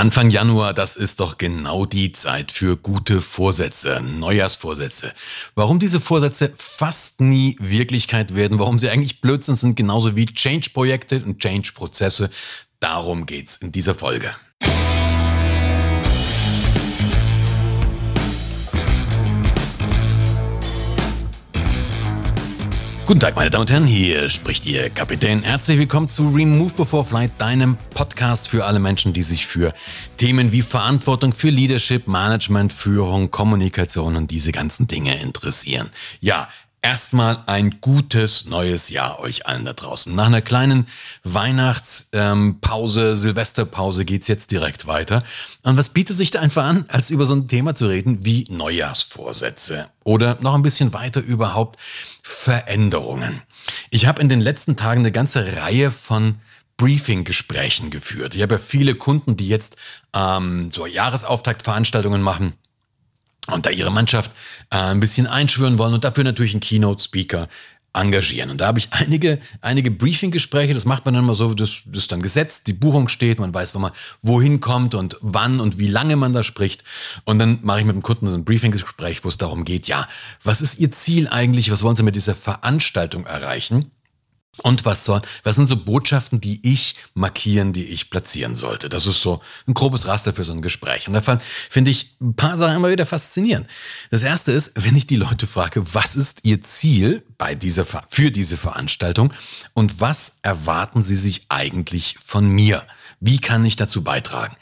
Anfang Januar, das ist doch genau die Zeit für gute Vorsätze, Neujahrsvorsätze. Warum diese Vorsätze fast nie Wirklichkeit werden, warum sie eigentlich Blödsinn sind, genauso wie Change-Projekte und Change-Prozesse, darum geht's in dieser Folge. Guten Tag, meine Damen und Herren, hier spricht Ihr Kapitän. Herzlich willkommen zu Remove Before Flight, deinem Podcast für alle Menschen, die sich für Themen wie Verantwortung, für Leadership, Management, Führung, Kommunikation und diese ganzen Dinge interessieren. Ja, Erstmal ein gutes neues Jahr euch allen da draußen. Nach einer kleinen Weihnachtspause, ähm, Silvesterpause geht's jetzt direkt weiter. Und was bietet sich da einfach an, als über so ein Thema zu reden wie Neujahrsvorsätze oder noch ein bisschen weiter überhaupt Veränderungen. Ich habe in den letzten Tagen eine ganze Reihe von Briefing-Gesprächen geführt. Ich habe ja viele Kunden, die jetzt ähm, so Jahresauftaktveranstaltungen machen und da ihre Mannschaft äh, ein bisschen einschwören wollen und dafür natürlich einen Keynote-Speaker engagieren. Und da habe ich einige, einige Briefing-Gespräche, das macht man dann immer so, das, ist dann gesetzt, die Buchung steht, man weiß, wo man wohin kommt und wann und wie lange man da spricht. Und dann mache ich mit dem Kunden so ein Briefing-Gespräch, wo es darum geht, ja, was ist Ihr Ziel eigentlich, was wollen Sie mit dieser Veranstaltung erreichen? Und was soll, was sind so Botschaften, die ich markieren, die ich platzieren sollte? Das ist so ein grobes Raster für so ein Gespräch. Und da finde ich ein paar Sachen immer wieder faszinierend. Das erste ist, wenn ich die Leute frage, was ist ihr Ziel bei dieser, für diese Veranstaltung und was erwarten sie sich eigentlich von mir? Wie kann ich dazu beitragen?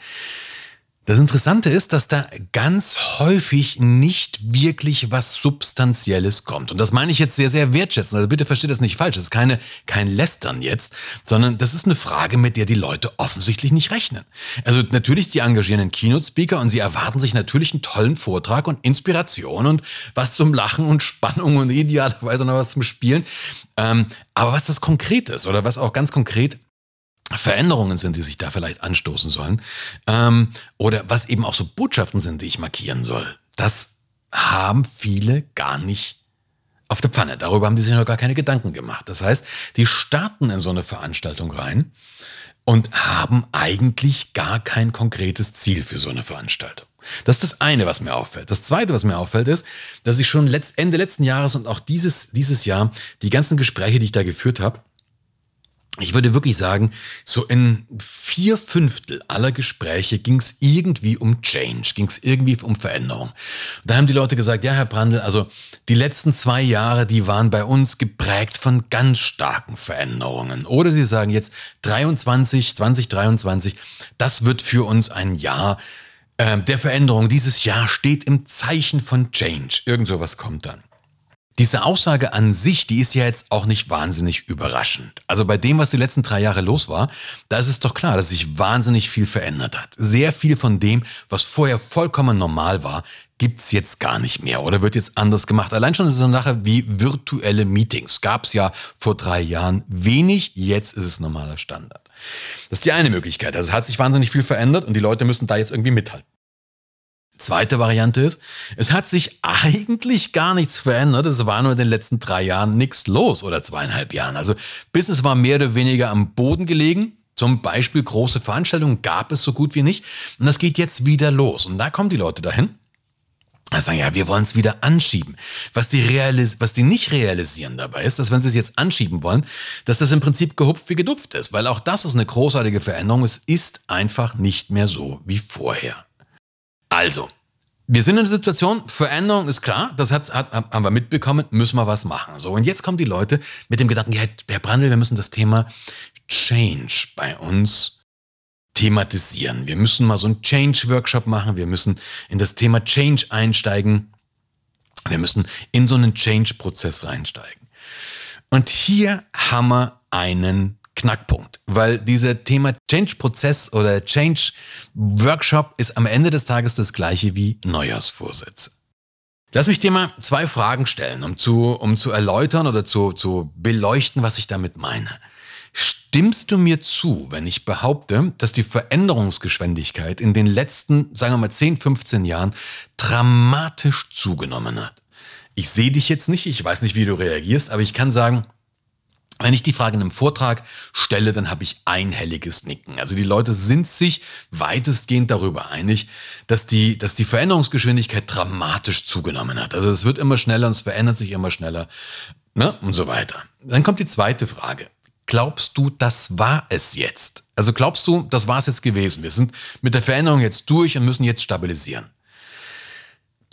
Das Interessante ist, dass da ganz häufig nicht wirklich was Substanzielles kommt. Und das meine ich jetzt sehr, sehr wertschätzend. Also bitte versteht das nicht falsch. Das ist keine, kein Lästern jetzt, sondern das ist eine Frage, mit der die Leute offensichtlich nicht rechnen. Also natürlich, sie engagieren einen Keynote-Speaker und sie erwarten sich natürlich einen tollen Vortrag und Inspiration und was zum Lachen und Spannung und idealerweise noch was zum Spielen. Ähm, aber was das konkret ist oder was auch ganz konkret Veränderungen sind, die sich da vielleicht anstoßen sollen, ähm, oder was eben auch so Botschaften sind, die ich markieren soll, das haben viele gar nicht auf der Pfanne. Darüber haben die sich noch gar keine Gedanken gemacht. Das heißt, die starten in so eine Veranstaltung rein und haben eigentlich gar kein konkretes Ziel für so eine Veranstaltung. Das ist das eine, was mir auffällt. Das zweite, was mir auffällt, ist, dass ich schon Ende letzten Jahres und auch dieses, dieses Jahr die ganzen Gespräche, die ich da geführt habe, ich würde wirklich sagen, so in vier Fünftel aller Gespräche ging es irgendwie um Change, ging es irgendwie um Veränderung. Da haben die Leute gesagt, ja, Herr Brandl, also die letzten zwei Jahre, die waren bei uns geprägt von ganz starken Veränderungen. Oder sie sagen jetzt 23, 2023, das wird für uns ein Jahr äh, der Veränderung. Dieses Jahr steht im Zeichen von Change. Irgend sowas kommt dann. Diese Aussage an sich, die ist ja jetzt auch nicht wahnsinnig überraschend. Also bei dem, was die letzten drei Jahre los war, da ist es doch klar, dass sich wahnsinnig viel verändert hat. Sehr viel von dem, was vorher vollkommen normal war, gibt's jetzt gar nicht mehr oder wird jetzt anders gemacht. Allein schon ist es eine Sache wie virtuelle Meetings. Gab's ja vor drei Jahren wenig, jetzt ist es normaler Standard. Das ist die eine Möglichkeit. Also es hat sich wahnsinnig viel verändert und die Leute müssen da jetzt irgendwie mithalten. Zweite Variante ist, es hat sich eigentlich gar nichts verändert. Es war nur in den letzten drei Jahren nichts los oder zweieinhalb Jahren. Also Business war mehr oder weniger am Boden gelegen. Zum Beispiel große Veranstaltungen gab es so gut wie nicht. Und das geht jetzt wieder los. Und da kommen die Leute dahin. Da sagen, ja, wir wollen es wieder anschieben. Was die, realis was die nicht realisieren dabei ist, dass wenn sie es jetzt anschieben wollen, dass das im Prinzip gehupft wie gedupft ist. Weil auch das ist eine großartige Veränderung. Es ist einfach nicht mehr so wie vorher. Also, wir sind in der Situation, Veränderung ist klar, das hat, hat, haben wir mitbekommen, müssen wir was machen. So, und jetzt kommen die Leute mit dem Gedanken, ja, Herr Brandl, wir müssen das Thema Change bei uns thematisieren. Wir müssen mal so einen Change-Workshop machen, wir müssen in das Thema Change einsteigen, wir müssen in so einen Change-Prozess reinsteigen. Und hier haben wir einen Knackpunkt, weil dieser Thema Change-Prozess oder Change-Workshop ist am Ende des Tages das gleiche wie Neujahrsvorsätze. Lass mich dir mal zwei Fragen stellen, um zu, um zu erläutern oder zu, zu beleuchten, was ich damit meine. Stimmst du mir zu, wenn ich behaupte, dass die Veränderungsgeschwindigkeit in den letzten, sagen wir mal, 10, 15 Jahren dramatisch zugenommen hat? Ich sehe dich jetzt nicht, ich weiß nicht, wie du reagierst, aber ich kann sagen, Wenn ich die Frage in einem Vortrag stelle, dann habe ich einhelliges Nicken. Also die Leute sind sich weitestgehend darüber einig, dass die, dass die Veränderungsgeschwindigkeit dramatisch zugenommen hat. Also es wird immer schneller und es verändert sich immer schneller ne? und so weiter. Dann kommt die zweite Frage. Glaubst du, das war es jetzt? Also glaubst du, das war es jetzt gewesen? Wir sind mit der Veränderung jetzt durch und müssen jetzt stabilisieren.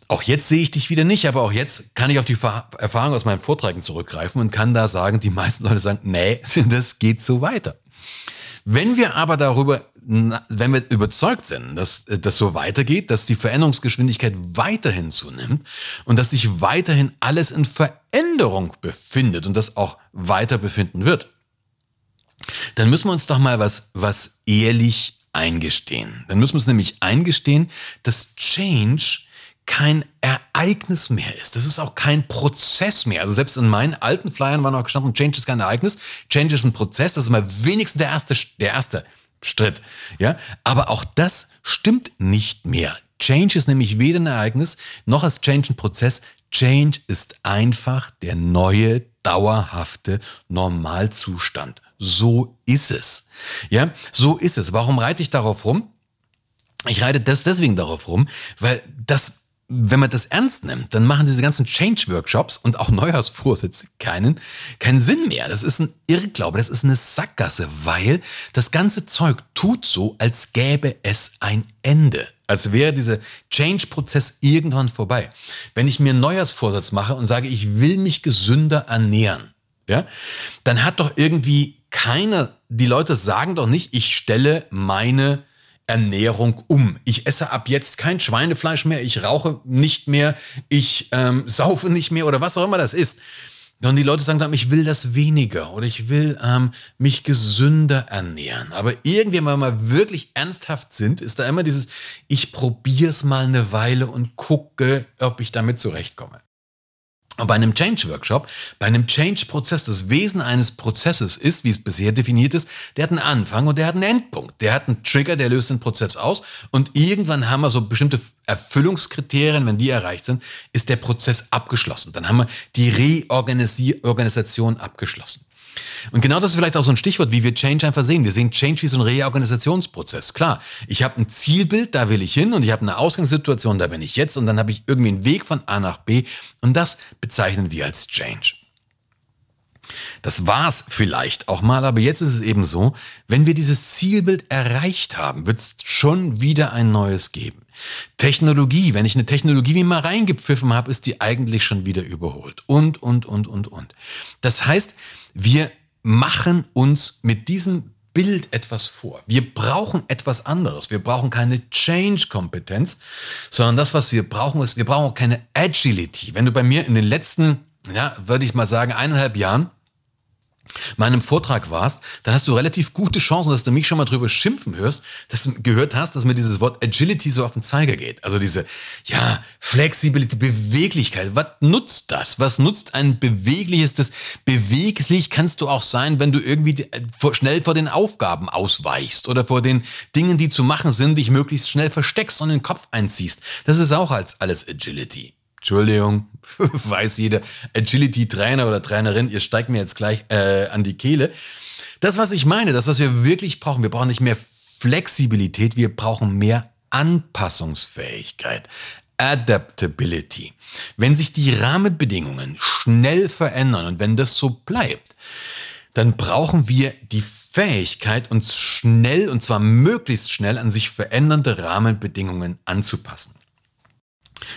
Auch jetzt sehe ich dich wieder nicht, aber auch jetzt kann ich auf die Erfahrung aus meinen Vorträgen zurückgreifen und kann da sagen, die meisten Leute sagen, nee, das geht so weiter. Wenn wir aber darüber, wenn wir überzeugt sind, dass das so weitergeht, dass die Veränderungsgeschwindigkeit weiterhin zunimmt und dass sich weiterhin alles in Veränderung befindet und das auch weiter befinden wird, dann müssen wir uns doch mal was, was ehrlich eingestehen. Dann müssen wir uns nämlich eingestehen, dass Change kein Ereignis mehr ist. Das ist auch kein Prozess mehr. Also selbst in meinen alten Flyern war noch gestanden, Change ist kein Ereignis, Change ist ein Prozess. Das ist mal wenigstens der erste, der erste Schritt. Ja, aber auch das stimmt nicht mehr. Change ist nämlich weder ein Ereignis, noch ist Change ein Prozess. Change ist einfach der neue, dauerhafte Normalzustand. So ist es. Ja, so ist es. Warum reite ich darauf rum? Ich reite das deswegen darauf rum, weil das wenn man das ernst nimmt, dann machen diese ganzen Change-Workshops und auch Neujahrsvorsätze keinen, keinen Sinn mehr. Das ist ein Irrglaube, das ist eine Sackgasse, weil das ganze Zeug tut so, als gäbe es ein Ende. Als wäre dieser Change-Prozess irgendwann vorbei. Wenn ich mir einen Neujahrsvorsatz mache und sage, ich will mich gesünder ernähren, ja, dann hat doch irgendwie keiner, die Leute sagen doch nicht, ich stelle meine Ernährung um. Ich esse ab jetzt kein Schweinefleisch mehr, ich rauche nicht mehr, ich ähm, saufe nicht mehr oder was auch immer das ist. Und die Leute sagen dann, ich will das weniger oder ich will ähm, mich gesünder ernähren. Aber irgendwie, wenn wir mal wirklich ernsthaft sind, ist da immer dieses, ich probiere es mal eine Weile und gucke, ob ich damit zurechtkomme. Und bei einem Change-Workshop, bei einem Change-Prozess, das Wesen eines Prozesses ist, wie es bisher definiert ist, der hat einen Anfang und der hat einen Endpunkt. Der hat einen Trigger, der löst den Prozess aus und irgendwann haben wir so bestimmte Erfüllungskriterien, wenn die erreicht sind, ist der Prozess abgeschlossen. Dann haben wir die Reorganisation abgeschlossen. Und genau das ist vielleicht auch so ein Stichwort, wie wir Change einfach sehen. Wir sehen Change wie so ein Reorganisationsprozess. Klar, ich habe ein Zielbild, da will ich hin und ich habe eine Ausgangssituation, da bin ich jetzt und dann habe ich irgendwie einen Weg von A nach B und das bezeichnen wir als Change. Das war's vielleicht auch mal, aber jetzt ist es eben so, wenn wir dieses Zielbild erreicht haben, wird es schon wieder ein neues geben. Technologie, wenn ich eine Technologie wie mal reingepfiffen habe, ist die eigentlich schon wieder überholt. Und, und, und, und, und. Das heißt, wir machen uns mit diesem Bild etwas vor. Wir brauchen etwas anderes. Wir brauchen keine Change-Kompetenz, sondern das, was wir brauchen, ist, wir brauchen auch keine Agility. Wenn du bei mir in den letzten, ja, würde ich mal sagen, eineinhalb Jahren meinem Vortrag warst, dann hast du relativ gute Chancen, dass du mich schon mal drüber schimpfen hörst, dass du gehört hast, dass mir dieses Wort Agility so auf den Zeiger geht. Also diese, ja, Flexibility, Beweglichkeit. Was nutzt das? Was nutzt ein bewegliches, das beweglich kannst du auch sein, wenn du irgendwie äh, schnell vor den Aufgaben ausweichst oder vor den Dingen, die zu machen sind, dich möglichst schnell versteckst und den Kopf einziehst. Das ist auch als alles Agility. Entschuldigung, weiß jeder Agility-Trainer oder Trainerin, ihr steigt mir jetzt gleich äh, an die Kehle. Das, was ich meine, das, was wir wirklich brauchen, wir brauchen nicht mehr Flexibilität, wir brauchen mehr Anpassungsfähigkeit. Adaptability. Wenn sich die Rahmenbedingungen schnell verändern und wenn das so bleibt, dann brauchen wir die Fähigkeit, uns schnell und zwar möglichst schnell an sich verändernde Rahmenbedingungen anzupassen.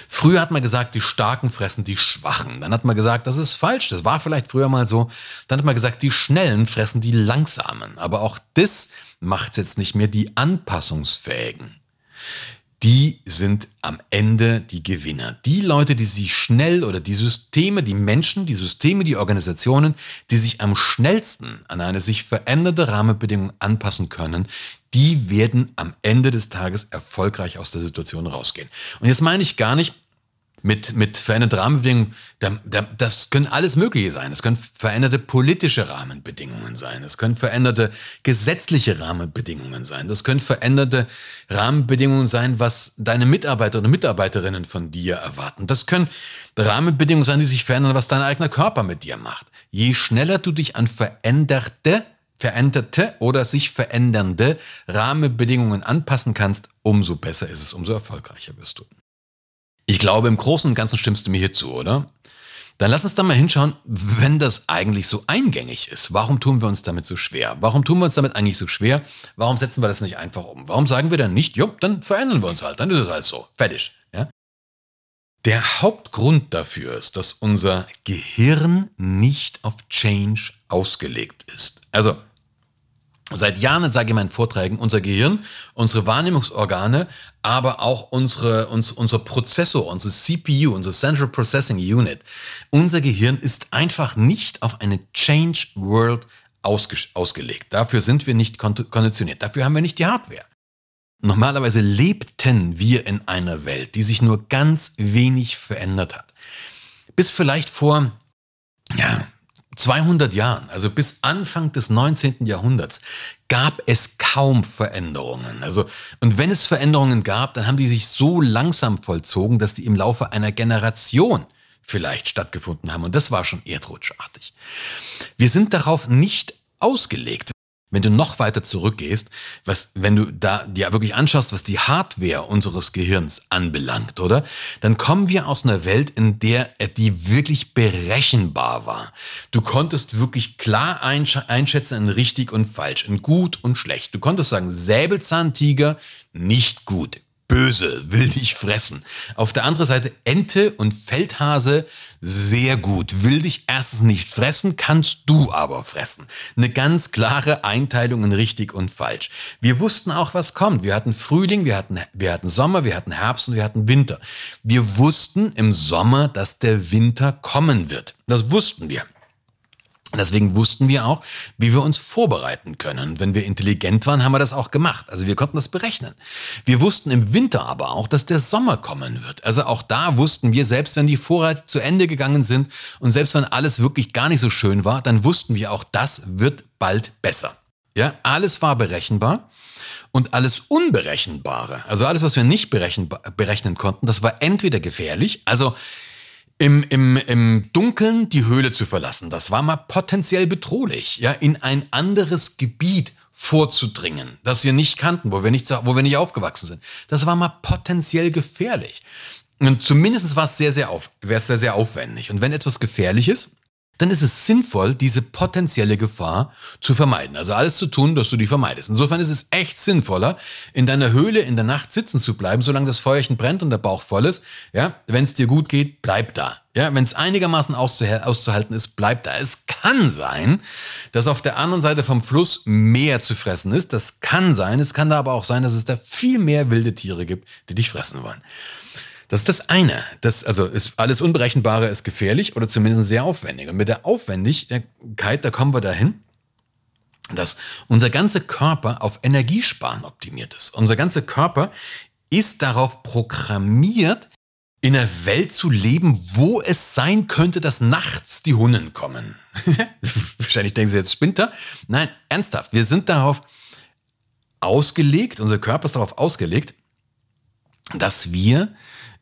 Früher hat man gesagt, die Starken fressen die Schwachen. Dann hat man gesagt, das ist falsch. Das war vielleicht früher mal so. Dann hat man gesagt, die Schnellen fressen die Langsamen. Aber auch das macht jetzt nicht mehr die Anpassungsfähigen die sind am Ende die Gewinner. Die Leute, die sich schnell oder die Systeme, die Menschen, die Systeme, die Organisationen, die sich am schnellsten an eine sich veränderte Rahmenbedingung anpassen können, die werden am Ende des Tages erfolgreich aus der Situation rausgehen. Und jetzt meine ich gar nicht, mit, mit veränderten Rahmenbedingungen, das können alles Mögliche sein. Es können veränderte politische Rahmenbedingungen sein. Es können veränderte gesetzliche Rahmenbedingungen sein. Das können veränderte Rahmenbedingungen sein, was deine Mitarbeiter und Mitarbeiterinnen von dir erwarten. Das können Rahmenbedingungen sein, die sich verändern, was dein eigener Körper mit dir macht. Je schneller du dich an veränderte, veränderte oder sich verändernde Rahmenbedingungen anpassen kannst, umso besser ist es, umso erfolgreicher wirst du. Ich glaube, im Großen und Ganzen stimmst du mir hier zu, oder? Dann lass uns da mal hinschauen, wenn das eigentlich so eingängig ist. Warum tun wir uns damit so schwer? Warum tun wir uns damit eigentlich so schwer? Warum setzen wir das nicht einfach um? Warum sagen wir dann nicht, jo, dann verändern wir uns halt, dann ist es halt so, fertig. Ja? Der Hauptgrund dafür ist, dass unser Gehirn nicht auf Change ausgelegt ist. Also Seit Jahren sage ich in meinen Vorträgen, unser Gehirn, unsere Wahrnehmungsorgane, aber auch unsere, uns, unser Prozessor, unsere CPU, unser Central Processing Unit, unser Gehirn ist einfach nicht auf eine Change World ausge, ausgelegt. Dafür sind wir nicht konditioniert. Dafür haben wir nicht die Hardware. Normalerweise lebten wir in einer Welt, die sich nur ganz wenig verändert hat. Bis vielleicht vor, ja, 200 Jahren, also bis Anfang des 19. Jahrhunderts, gab es kaum Veränderungen. Also, und wenn es Veränderungen gab, dann haben die sich so langsam vollzogen, dass die im Laufe einer Generation vielleicht stattgefunden haben. Und das war schon erdrutschartig. Wir sind darauf nicht ausgelegt. Wenn du noch weiter zurückgehst, was, wenn du da dir wirklich anschaust, was die Hardware unseres Gehirns anbelangt, oder? Dann kommen wir aus einer Welt, in der die wirklich berechenbar war. Du konntest wirklich klar einschätzen in richtig und falsch, in gut und schlecht. Du konntest sagen, Säbelzahntiger, nicht gut böse, will dich fressen. Auf der anderen Seite Ente und Feldhase, sehr gut, will dich erstens nicht fressen, kannst du aber fressen. Eine ganz klare Einteilung in richtig und falsch. Wir wussten auch, was kommt. Wir hatten Frühling, wir hatten, wir hatten Sommer, wir hatten Herbst und wir hatten Winter. Wir wussten im Sommer, dass der Winter kommen wird. Das wussten wir. Deswegen wussten wir auch, wie wir uns vorbereiten können. Wenn wir intelligent waren, haben wir das auch gemacht. Also wir konnten das berechnen. Wir wussten im Winter aber auch, dass der Sommer kommen wird. Also auch da wussten wir, selbst wenn die Vorräte zu Ende gegangen sind und selbst wenn alles wirklich gar nicht so schön war, dann wussten wir auch, das wird bald besser. Ja, alles war berechenbar. Und alles Unberechenbare, also alles, was wir nicht berechnen konnten, das war entweder gefährlich, also im, im, im Dunkeln die Höhle zu verlassen, das war mal potenziell bedrohlich, ja, in ein anderes Gebiet vorzudringen, das wir nicht kannten, wo wir nicht, wo wir nicht aufgewachsen sind. Das war mal potenziell gefährlich. Und zumindest war es sehr, sehr, auf, wäre es sehr, sehr aufwendig. Und wenn etwas gefährlich ist, dann ist es sinnvoll, diese potenzielle Gefahr zu vermeiden. Also alles zu tun, dass du die vermeidest. Insofern ist es echt sinnvoller, in deiner Höhle in der Nacht sitzen zu bleiben, solange das Feuerchen brennt und der Bauch voll ist. Ja, wenn es dir gut geht, bleib da. Ja, wenn es einigermaßen auszuhalten ist, bleib da. Es kann sein, dass auf der anderen Seite vom Fluss mehr zu fressen ist. Das kann sein. Es kann da aber auch sein, dass es da viel mehr wilde Tiere gibt, die dich fressen wollen. Das ist das eine. Das, also ist alles Unberechenbare ist gefährlich oder zumindest sehr aufwendig. Und mit der Aufwendigkeit, da kommen wir dahin, dass unser ganzer Körper auf Energiesparen optimiert ist. Unser ganzer Körper ist darauf programmiert, in einer Welt zu leben, wo es sein könnte, dass nachts die Hunden kommen. Wahrscheinlich denken Sie jetzt Spinter. Nein, ernsthaft. Wir sind darauf ausgelegt, unser Körper ist darauf ausgelegt, dass wir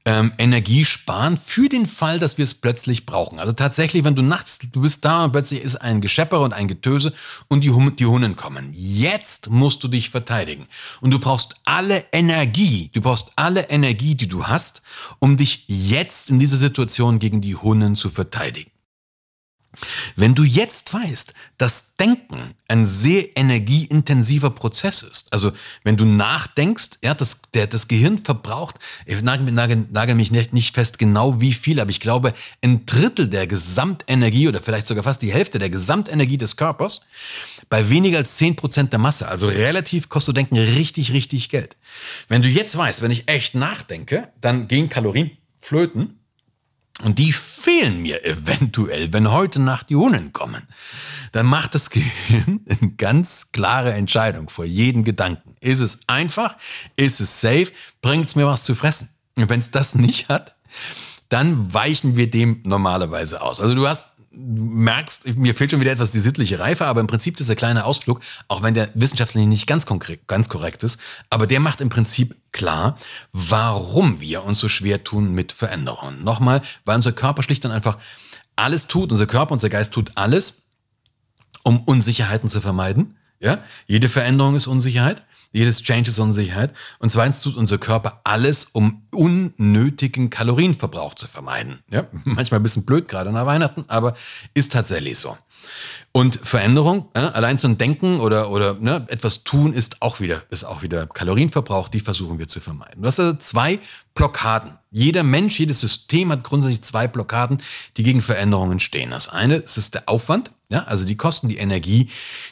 ähm, Energie sparen für den Fall, dass wir es plötzlich brauchen. Also tatsächlich, wenn du nachts, du bist da und plötzlich ist ein Geschepper und ein Getöse und die, die Hunden kommen. Jetzt musst du dich verteidigen. Und du brauchst alle Energie, du brauchst alle Energie, die du hast, um dich jetzt in dieser Situation gegen die Hunden zu verteidigen. Wenn du jetzt weißt, dass Denken ein sehr energieintensiver Prozess ist, also wenn du nachdenkst, ja, das, der, das Gehirn verbraucht, ich nagel, nagel, nagel mich nicht, nicht fest genau wie viel, aber ich glaube, ein Drittel der Gesamtenergie oder vielleicht sogar fast die Hälfte der Gesamtenergie des Körpers bei weniger als 10% der Masse. Also relativ kostet Denken richtig, richtig Geld. Wenn du jetzt weißt, wenn ich echt nachdenke, dann gehen Kalorien flöten und die fehlen mir eventuell, wenn heute Nacht die Hunden kommen. Dann macht das Gehirn eine ganz klare Entscheidung vor jedem Gedanken. Ist es einfach? Ist es safe? Bringt es mir was zu fressen? Und wenn es das nicht hat, dann weichen wir dem normalerweise aus. Also du hast merkst, mir fehlt schon wieder etwas die sittliche Reife, aber im Prinzip dieser kleine Ausflug, auch wenn der wissenschaftlich nicht ganz, konkret, ganz korrekt ist, aber der macht im Prinzip klar, warum wir uns so schwer tun mit Veränderungen. Nochmal, weil unser Körper schlicht und einfach alles tut, unser Körper, unser Geist tut alles, um Unsicherheiten zu vermeiden. Ja, jede Veränderung ist Unsicherheit. Jedes Change ist Unsicherheit. Und zweitens tut unser Körper alles, um unnötigen Kalorienverbrauch zu vermeiden. Ja, manchmal ein bisschen blöd, gerade nach Weihnachten, aber ist tatsächlich so. Und Veränderung, allein zum Denken oder, oder ne, etwas tun, ist auch, wieder, ist auch wieder Kalorienverbrauch, die versuchen wir zu vermeiden. Du hast also zwei Blockaden. Jeder Mensch, jedes System hat grundsätzlich zwei Blockaden, die gegen Veränderungen stehen. Das eine das ist der Aufwand, ja, also die Kosten, die Energie,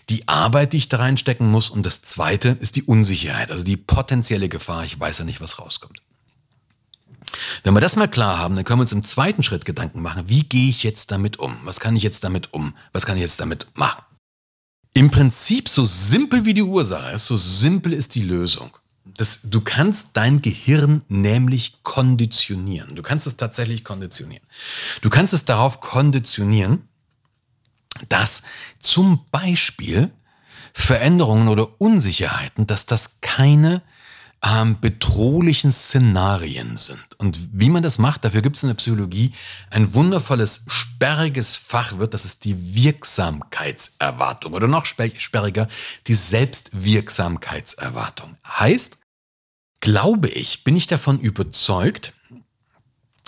die Arbeit, die ich da reinstecken muss. Und das zweite ist die Unsicherheit, also die potenzielle Gefahr. Ich weiß ja nicht, was rauskommt. Wenn wir das mal klar haben, dann können wir uns im zweiten Schritt Gedanken machen, wie gehe ich jetzt damit um? Was kann ich jetzt damit um? Was kann ich jetzt damit machen? Im Prinzip so simpel wie die Ursache ist, so simpel ist die Lösung. Das, du kannst dein Gehirn nämlich konditionieren. Du kannst es tatsächlich konditionieren. Du kannst es darauf konditionieren, dass zum Beispiel Veränderungen oder Unsicherheiten, dass das keine ähm, bedrohlichen Szenarien sind. Und wie man das macht, dafür gibt es in der Psychologie ein wundervolles, sperriges Fachwirt, das ist die Wirksamkeitserwartung oder noch sperriger, die Selbstwirksamkeitserwartung. Heißt, glaube ich, bin ich davon überzeugt,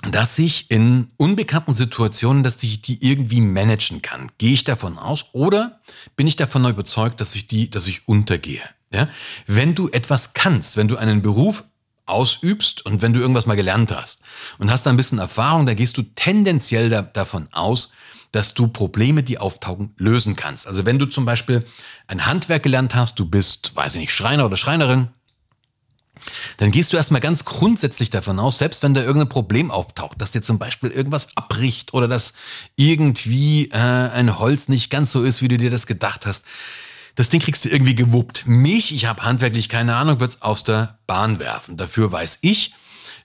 dass ich in unbekannten Situationen, dass ich die irgendwie managen kann. Gehe ich davon aus oder bin ich davon überzeugt, dass ich die, dass ich untergehe? Ja? Wenn du etwas kannst, wenn du einen Beruf ausübst und wenn du irgendwas mal gelernt hast und hast da ein bisschen Erfahrung, da gehst du tendenziell da, davon aus, dass du Probleme, die auftauchen, lösen kannst. Also wenn du zum Beispiel ein Handwerk gelernt hast, du bist, weiß ich nicht, Schreiner oder Schreinerin, dann gehst du erstmal ganz grundsätzlich davon aus, selbst wenn da irgendein Problem auftaucht, dass dir zum Beispiel irgendwas abbricht oder dass irgendwie äh, ein Holz nicht ganz so ist, wie du dir das gedacht hast, das Ding kriegst du irgendwie gewuppt. Mich, ich habe handwerklich keine Ahnung, wird's aus der Bahn werfen. Dafür weiß ich,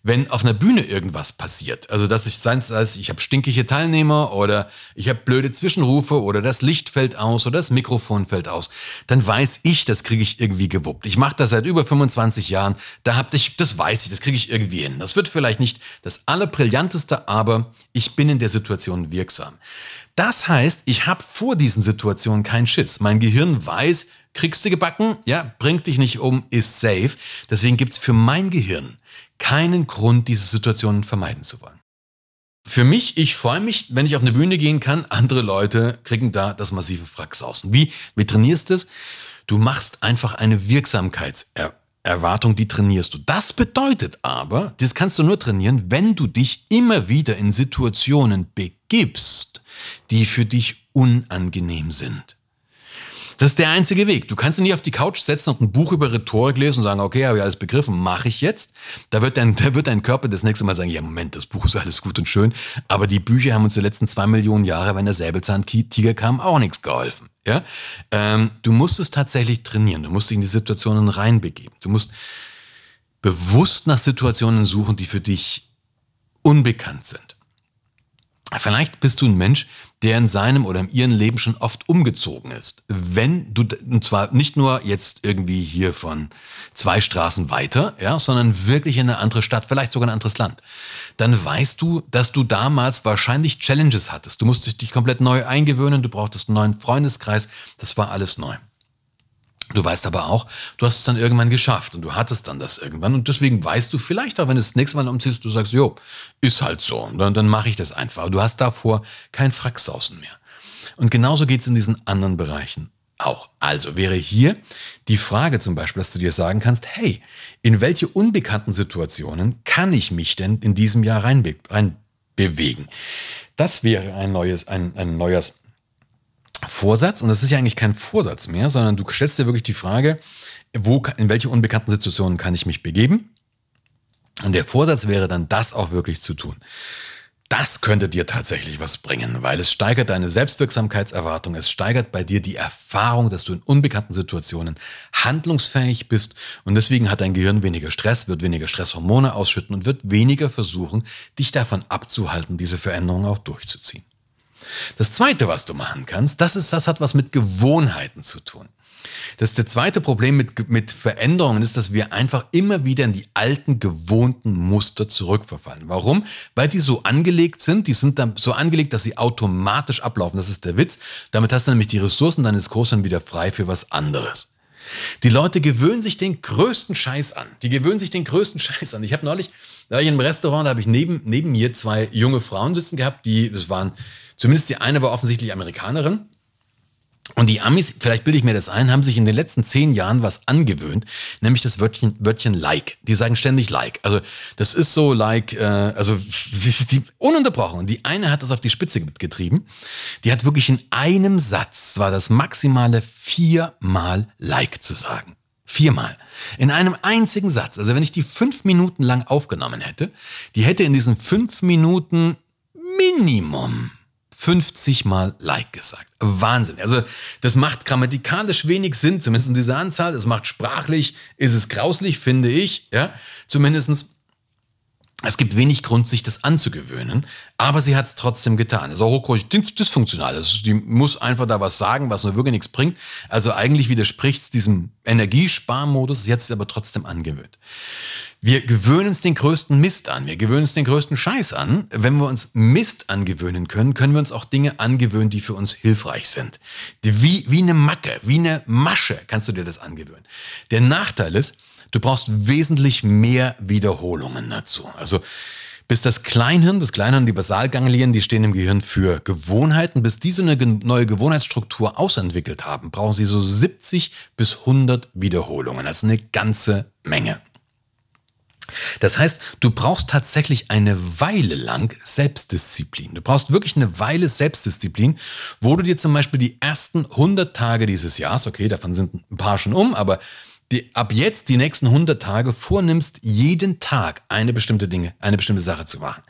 wenn auf einer Bühne irgendwas passiert, also dass ich sei es, ich habe stinkige Teilnehmer oder ich habe blöde Zwischenrufe oder das Licht fällt aus oder das Mikrofon fällt aus, dann weiß ich, das kriege ich irgendwie gewuppt. Ich mache das seit über 25 Jahren, da hab ich, das weiß ich, das kriege ich irgendwie hin. Das wird vielleicht nicht das allerbrillanteste, aber ich bin in der Situation wirksam. Das heißt, ich habe vor diesen Situationen keinen Schiss. Mein Gehirn weiß, kriegst du gebacken, ja, bringt dich nicht um, ist safe. Deswegen gibt's für mein Gehirn keinen Grund, diese Situationen vermeiden zu wollen. Für mich, ich freue mich, wenn ich auf eine Bühne gehen kann. Andere Leute kriegen da das massive Fracks aus. Und wie, wie trainierst du es? Du machst einfach eine Wirksamkeitserwartung, die trainierst du. Das bedeutet aber, das kannst du nur trainieren, wenn du dich immer wieder in Situationen begibst, die für dich unangenehm sind. Das ist der einzige Weg. Du kannst dich nicht auf die Couch setzen und ein Buch über Rhetorik lesen und sagen, okay, habe ich alles begriffen, mache ich jetzt. Da wird, dein, da wird dein Körper das nächste Mal sagen, ja, Moment, das Buch ist alles gut und schön, aber die Bücher haben uns die letzten zwei Millionen Jahre, wenn der Säbelzahntiger kam, auch nichts geholfen. Ja? Ähm, du musst es tatsächlich trainieren. Du musst dich in die Situationen reinbegeben. Du musst bewusst nach Situationen suchen, die für dich unbekannt sind. Vielleicht bist du ein Mensch, der in seinem oder in ihrem Leben schon oft umgezogen ist. Wenn du, und zwar nicht nur jetzt irgendwie hier von zwei Straßen weiter, ja, sondern wirklich in eine andere Stadt, vielleicht sogar ein anderes Land, dann weißt du, dass du damals wahrscheinlich Challenges hattest. Du musstest dich komplett neu eingewöhnen, du brauchtest einen neuen Freundeskreis, das war alles neu. Du weißt aber auch, du hast es dann irgendwann geschafft und du hattest dann das irgendwann und deswegen weißt du vielleicht auch, wenn du das nächste Mal umziehst, du sagst, jo, ist halt so, und dann, dann mache ich das einfach. Du hast davor kein Fracksausen mehr. Und genauso geht's in diesen anderen Bereichen auch. Also wäre hier die Frage zum Beispiel, dass du dir sagen kannst, hey, in welche unbekannten Situationen kann ich mich denn in diesem Jahr reinbe reinbewegen? Das wäre ein neues, ein, ein neues Vorsatz, und das ist ja eigentlich kein Vorsatz mehr, sondern du stellst dir wirklich die Frage, wo, in welche unbekannten Situationen kann ich mich begeben? Und der Vorsatz wäre dann, das auch wirklich zu tun. das könnte dir tatsächlich was bringen, weil es steigert deine Selbstwirksamkeitserwartung, es steigert bei dir die Erfahrung, dass du in unbekannten Situationen handlungsfähig bist und deswegen hat dein Gehirn weniger Stress, wird weniger Stresshormone ausschütten und wird weniger versuchen, dich davon abzuhalten, diese Veränderung auch durchzuziehen. Das zweite, was du machen kannst, das ist, das hat was mit Gewohnheiten zu tun. Das der zweite Problem mit, mit Veränderungen ist, dass wir einfach immer wieder in die alten gewohnten Muster zurückverfallen. Warum? Weil die so angelegt sind, die sind dann so angelegt, dass sie automatisch ablaufen. Das ist der Witz. Damit hast du nämlich die Ressourcen deines Großhirns wieder frei für was anderes. Die Leute gewöhnen sich den größten Scheiß an. Die gewöhnen sich den größten Scheiß an. Ich habe neulich, da war ich in einem Restaurant, da habe ich neben, neben mir zwei junge Frauen sitzen gehabt, die, das waren, zumindest die eine war offensichtlich Amerikanerin und die Amis, vielleicht bilde ich mir das ein, haben sich in den letzten zehn Jahren was angewöhnt, nämlich das Wörtchen, Wörtchen like. Die sagen ständig like. Also das ist so like, äh, also die, ununterbrochen. Und die eine hat das auf die Spitze getrieben. Die hat wirklich in einem Satz, war das maximale viermal like zu sagen. Viermal. In einem einzigen Satz. Also wenn ich die fünf Minuten lang aufgenommen hätte, die hätte in diesen fünf Minuten Minimum 50 Mal Like gesagt. Wahnsinn. Also das macht grammatikalisch wenig Sinn, zumindest in dieser Anzahl. Das macht sprachlich, ist es grauslich, finde ich. Ja, zumindestens. Es gibt wenig Grund, sich das anzugewöhnen, aber sie hat es trotzdem getan. Es ist auch hochgradig dysfunktional. Die muss einfach da was sagen, was nur wirklich nichts bringt. Also eigentlich widerspricht es diesem Energiesparmodus. Sie hat es aber trotzdem angewöhnt. Wir gewöhnen uns den größten Mist an. Wir gewöhnen uns den größten Scheiß an. Wenn wir uns Mist angewöhnen können, können wir uns auch Dinge angewöhnen, die für uns hilfreich sind. Wie, wie eine Macke, wie eine Masche kannst du dir das angewöhnen. Der Nachteil ist, du brauchst wesentlich mehr Wiederholungen dazu. Also, bis das Kleinhirn, das Kleinhirn, die Basalganglien, die stehen im Gehirn für Gewohnheiten, bis diese eine neue Gewohnheitsstruktur ausentwickelt haben, brauchen sie so 70 bis 100 Wiederholungen. Ist eine ganze Menge. Das heißt, du brauchst tatsächlich eine Weile lang Selbstdisziplin. Du brauchst wirklich eine Weile Selbstdisziplin, wo du dir zum Beispiel die ersten 100 Tage dieses Jahres, okay, davon sind ein paar schon um, aber die, ab jetzt die nächsten 100 Tage vornimmst, jeden Tag eine bestimmte Dinge, eine bestimmte Sache zu machen.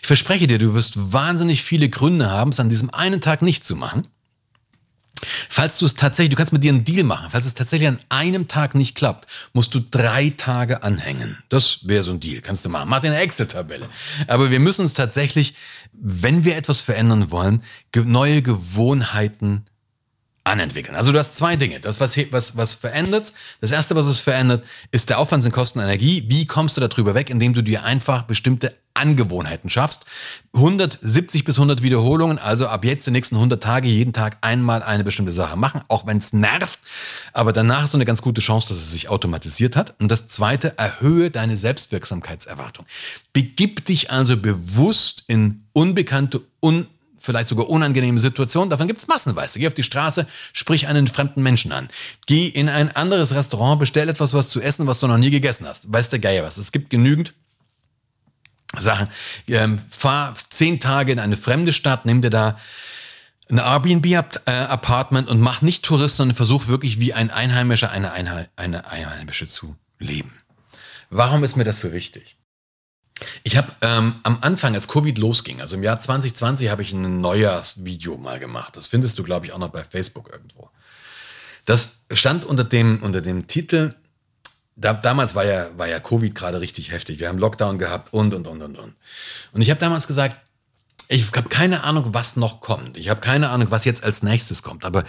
Ich verspreche dir, du wirst wahnsinnig viele Gründe haben, es an diesem einen Tag nicht zu machen. Falls du es tatsächlich, du kannst mit dir einen Deal machen, falls es tatsächlich an einem Tag nicht klappt, musst du drei Tage anhängen. Das wäre so ein Deal, kannst du machen. Mach dir eine Excel-Tabelle. Aber wir müssen uns tatsächlich, wenn wir etwas verändern wollen, neue Gewohnheiten anentwickeln. Also du hast zwei Dinge. Das, was, was, was verändert, das erste, was es verändert, ist der Aufwand in Kosten Energie. Wie kommst du darüber weg? Indem du dir einfach bestimmte Angewohnheiten schaffst. 170 bis 100 Wiederholungen, also ab jetzt die nächsten 100 Tage jeden Tag einmal eine bestimmte Sache machen, auch wenn es nervt. Aber danach du eine ganz gute Chance, dass es sich automatisiert hat. Und das zweite, erhöhe deine Selbstwirksamkeitserwartung. Begib dich also bewusst in unbekannte, un vielleicht sogar unangenehme Situationen. Davon gibt es massenweise. Geh auf die Straße, sprich einen fremden Menschen an. Geh in ein anderes Restaurant, bestell etwas was zu essen, was du noch nie gegessen hast. Weiß der Geier was. Es gibt genügend Sachen. Ähm, fahr zehn Tage in eine fremde Stadt, nimm dir da ein Airbnb-Apartment und mach nicht Tourist, sondern versuch wirklich wie ein Einheimischer, eine, Einhe eine Einheimische zu leben. Warum ist mir das so wichtig? Ich habe ähm, am Anfang, als Covid losging, also im Jahr 2020, habe ich ein Neujahrsvideo mal gemacht. Das findest du, glaube ich, auch noch bei Facebook irgendwo. Das stand unter dem, unter dem Titel, da, damals war ja, war ja Covid gerade richtig heftig. Wir haben Lockdown gehabt und, und, und, und, und. Und ich habe damals gesagt, ich habe keine Ahnung, was noch kommt. Ich habe keine Ahnung, was jetzt als nächstes kommt. Aber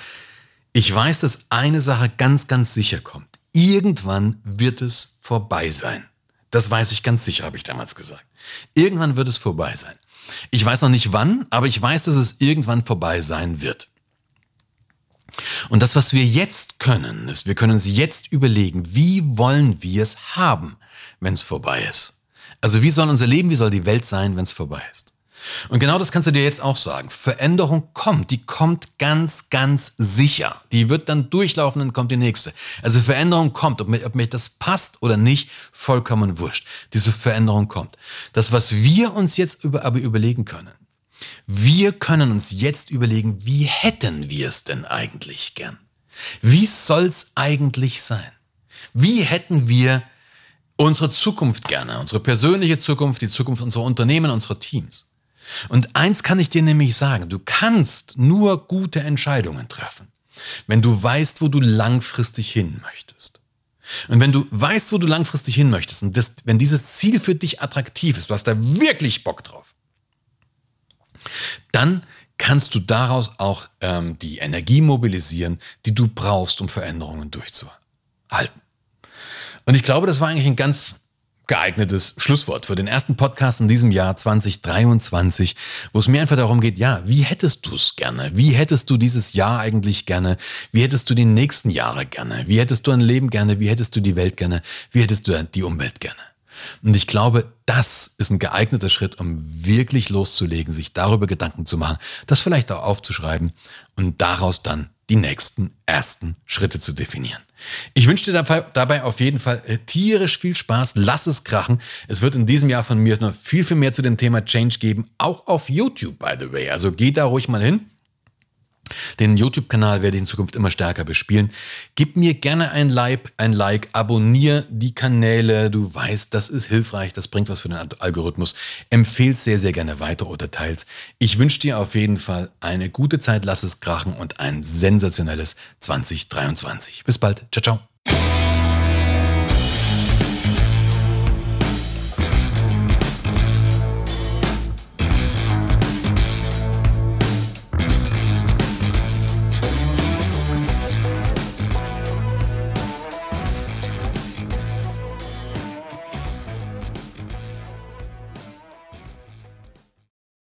ich weiß, dass eine Sache ganz, ganz sicher kommt. Irgendwann wird es vorbei sein. Das weiß ich ganz sicher, habe ich damals gesagt. Irgendwann wird es vorbei sein. Ich weiß noch nicht wann, aber ich weiß, dass es irgendwann vorbei sein wird. Und das, was wir jetzt können, ist, wir können uns jetzt überlegen, wie wollen wir es haben, wenn es vorbei ist. Also wie soll unser Leben, wie soll die Welt sein, wenn es vorbei ist? Und genau das kannst du dir jetzt auch sagen. Veränderung kommt, die kommt ganz, ganz sicher. Die wird dann durchlaufen, dann kommt die nächste. Also Veränderung kommt, ob mir, ob mir das passt oder nicht, vollkommen wurscht. Diese Veränderung kommt. Das, was wir uns jetzt über, aber überlegen können, wir können uns jetzt überlegen, wie hätten wir es denn eigentlich gern? Wie soll's eigentlich sein? Wie hätten wir unsere Zukunft gerne, unsere persönliche Zukunft, die Zukunft unserer Unternehmen, unserer Teams? Und eins kann ich dir nämlich sagen, du kannst nur gute Entscheidungen treffen, wenn du weißt, wo du langfristig hin möchtest. Und wenn du weißt, wo du langfristig hin möchtest und das, wenn dieses Ziel für dich attraktiv ist, du hast da wirklich Bock drauf, dann kannst du daraus auch ähm, die Energie mobilisieren, die du brauchst, um Veränderungen durchzuhalten. Und ich glaube, das war eigentlich ein ganz geeignetes Schlusswort für den ersten Podcast in diesem Jahr 2023, wo es mir einfach darum geht, ja, wie hättest du es gerne? Wie hättest du dieses Jahr eigentlich gerne? Wie hättest du die nächsten Jahre gerne? Wie hättest du ein Leben gerne? Wie hättest du die Welt gerne? Wie hättest du die Umwelt gerne? Und ich glaube, das ist ein geeigneter Schritt, um wirklich loszulegen, sich darüber Gedanken zu machen, das vielleicht auch aufzuschreiben und daraus dann die nächsten ersten Schritte zu definieren. Ich wünsche dir dabei auf jeden Fall äh, tierisch viel Spaß. Lass es krachen. Es wird in diesem Jahr von mir noch viel, viel mehr zu dem Thema Change geben. Auch auf YouTube, by the way. Also geh da ruhig mal hin. Den YouTube-Kanal werde ich in Zukunft immer stärker bespielen. Gib mir gerne ein Like, ein Like, abonniere die Kanäle. Du weißt, das ist hilfreich, das bringt was für den Algorithmus. Empfehl's sehr, sehr gerne weiter oder teils. Ich wünsche dir auf jeden Fall eine gute Zeit, lass es krachen und ein sensationelles 2023. Bis bald. Ciao, ciao.